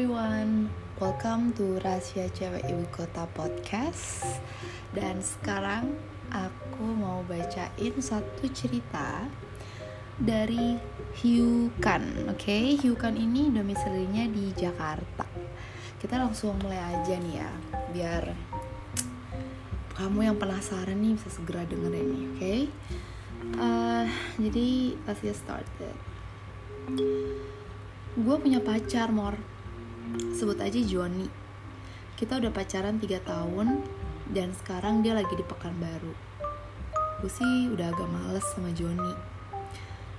everyone, welcome to Rahasia Cewek Ibu Kota Podcast Dan sekarang aku mau bacain satu cerita dari Hiu Kan Oke, okay? Kan ini domisilinya di Jakarta Kita langsung mulai aja nih ya Biar kamu yang penasaran nih bisa segera dengerin nih, oke? Okay? Uh, jadi, let's get started Gue punya pacar, Mor sebut aja Joni. Kita udah pacaran 3 tahun dan sekarang dia lagi di Pekanbaru. Gue sih udah agak males sama Joni.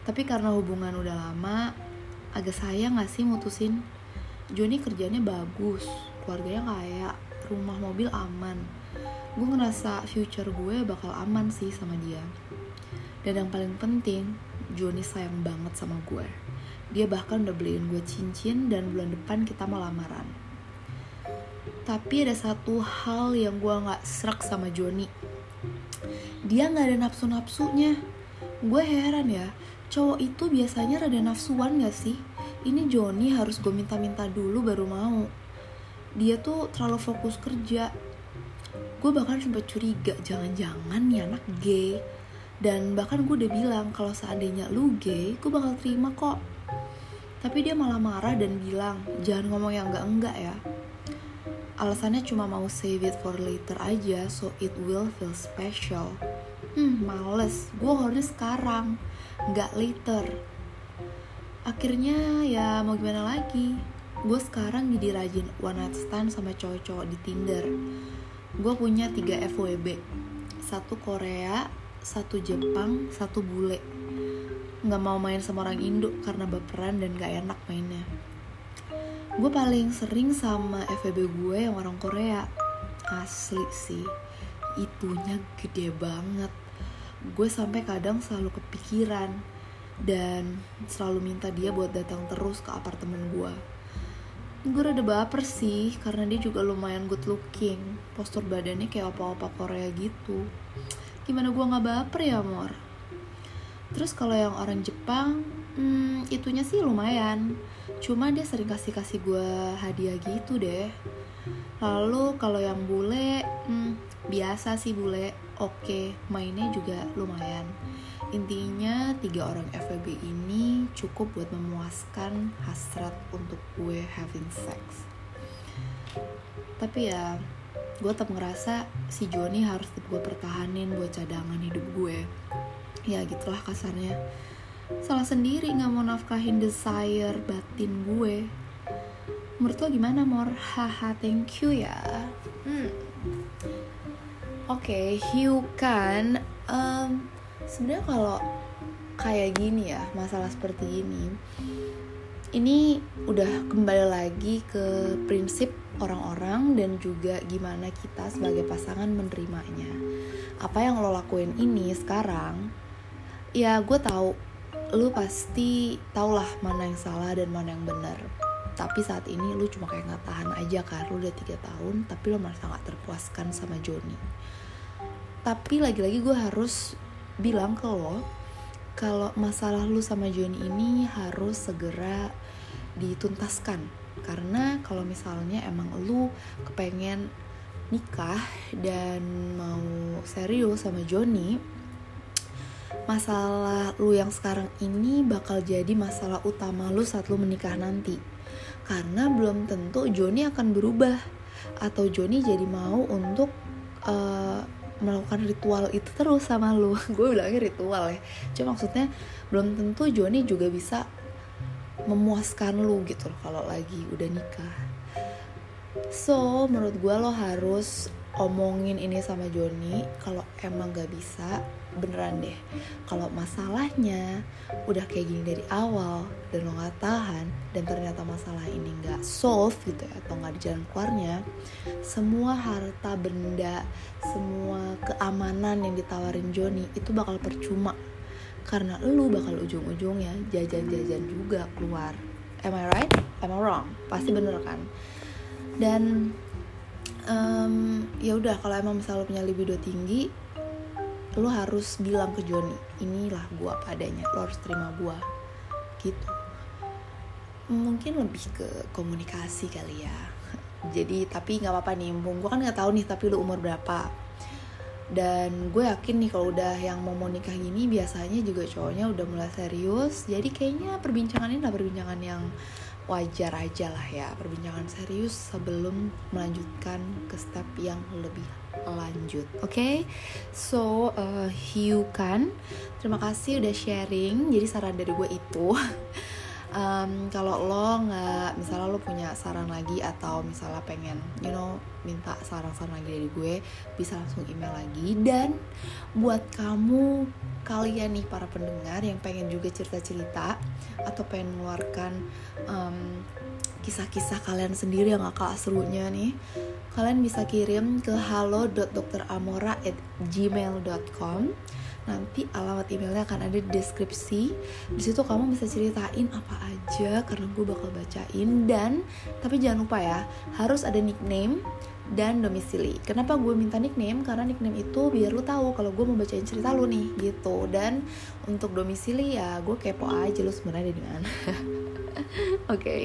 Tapi karena hubungan udah lama agak sayang gak sih mutusin? Joni kerjanya bagus keluarganya kaya rumah mobil aman. Gue ngerasa future gue bakal aman sih sama dia. Dan yang paling penting Joni sayang banget sama gue dia bahkan udah beliin gue cincin dan bulan depan kita mau lamaran. Tapi ada satu hal yang gue gak serak sama Joni. Dia gak ada nafsu-nafsunya. Gue heran ya, cowok itu biasanya rada nafsuan gak sih? Ini Joni harus gue minta-minta dulu baru mau. Dia tuh terlalu fokus kerja. Gue bahkan sempat curiga, jangan-jangan nih anak gay. Dan bahkan gue udah bilang kalau seandainya lu gay, gue bakal terima kok tapi dia malah marah dan bilang, jangan ngomong yang enggak-enggak ya. Alasannya cuma mau save it for later aja, so it will feel special. Hmm, males. Gue horny sekarang, nggak later. Akhirnya ya mau gimana lagi. Gue sekarang jadi rajin one night stand sama cowok-cowok di Tinder. Gue punya 3 FWB. Satu Korea, satu Jepang, satu bule nggak mau main sama orang Indo karena baperan dan gak enak mainnya. Gue paling sering sama FVB gue yang orang Korea. Asli sih. Itunya gede banget. Gue sampai kadang selalu kepikiran dan selalu minta dia buat datang terus ke apartemen gue gue rada baper sih karena dia juga lumayan good looking. Postur badannya kayak apa-apa Korea gitu. Gimana gue nggak baper ya Mor Terus kalau yang orang Jepang, hmm, itunya sih lumayan. Cuma dia sering kasih-kasih gue hadiah gitu deh. Lalu kalau yang bule, hmm, biasa sih bule. Oke, mainnya juga lumayan. Intinya tiga orang FWB ini cukup buat memuaskan hasrat untuk gue having sex. Tapi ya, gue tetap ngerasa si Joni harus gue pertahanin buat cadangan hidup gue ya gitulah kasarnya. Salah sendiri nggak mau nafkahin desire batin gue. Menurut lo gimana mor? Haha thank you ya. Hmm. oke okay, Hugh kan um, sebenarnya kalau kayak gini ya masalah seperti ini ini udah kembali lagi ke prinsip orang-orang dan juga gimana kita sebagai pasangan menerimanya. Apa yang lo lakuin ini sekarang ya gue tahu. Lu pasti tau lah mana yang salah dan mana yang benar. Tapi saat ini lu cuma kayak nggak tahan aja kan lu udah tiga tahun tapi lu merasa nggak terpuaskan sama Joni. Tapi lagi-lagi gue harus bilang ke lo kalau masalah lu sama Joni ini harus segera dituntaskan. Karena kalau misalnya emang lu kepengen nikah dan mau serius sama Joni masalah lu yang sekarang ini bakal jadi masalah utama lu saat lu menikah nanti. Karena belum tentu Joni akan berubah atau Joni jadi mau untuk uh, melakukan ritual itu terus sama lu. Gue bilangnya ritual ya. Cuma maksudnya belum tentu Joni juga bisa memuaskan lu gitu loh kalau lagi udah nikah. So, menurut gue lo harus omongin ini sama Joni kalau emang gak bisa beneran deh kalau masalahnya udah kayak gini dari awal dan lo gak tahan dan ternyata masalah ini gak solve gitu ya atau gak di jalan keluarnya semua harta benda semua keamanan yang ditawarin Joni itu bakal percuma karena lu bakal ujung-ujungnya jajan-jajan juga keluar am I right? am I wrong? pasti bener kan dan um, ya udah kalau emang misalnya lo punya libido tinggi lo harus bilang ke Joni inilah gua apa adanya lo harus terima gua. Gitu. Mungkin lebih ke komunikasi kali ya. Jadi tapi nggak apa-apa nih mumpung gue kan nggak tahu nih tapi lu umur berapa. Dan gue yakin nih kalau udah yang mau mau nikah gini biasanya juga cowoknya udah mulai serius. Jadi kayaknya perbincangan ini lah perbincangan yang wajar aja lah ya perbincangan serius sebelum melanjutkan ke step yang lebih lanjut oke okay? so uh, Hiu kan terima kasih udah sharing jadi saran dari gue itu um, kalau lo nggak misalnya lo punya saran lagi atau misalnya pengen you know minta saran-saran lagi dari gue bisa langsung email lagi. Dan buat kamu kalian nih para pendengar yang pengen juga cerita-cerita atau pengen mengeluarkan um, kisah-kisah kalian sendiri yang gak kalah serunya nih kalian bisa kirim ke halo.dokteramora@gmail.com nanti alamat emailnya akan ada di deskripsi. Di situ kamu bisa ceritain apa aja karena gue bakal bacain. Dan tapi jangan lupa ya harus ada nickname dan domisili. Kenapa gue minta nickname? Karena nickname itu biar lu tahu kalau gue mau bacain cerita lu nih gitu. Dan untuk domisili ya gue kepo aja lu sebenarnya di mana. Oke, okay,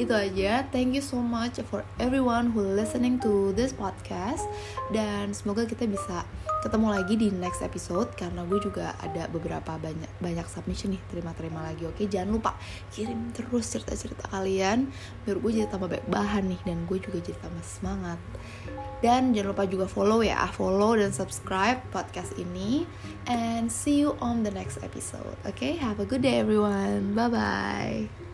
itu aja. Thank you so much for everyone who listening to this podcast dan semoga kita bisa ketemu lagi di next episode karena gue juga ada beberapa banyak banyak submission nih terima-terima lagi oke jangan lupa kirim terus cerita-cerita kalian biar gue jadi tambah baik bahan nih dan gue juga jadi tambah semangat dan jangan lupa juga follow ya follow dan subscribe podcast ini. And see you on the next episode oke okay? have a good day everyone. Bye bye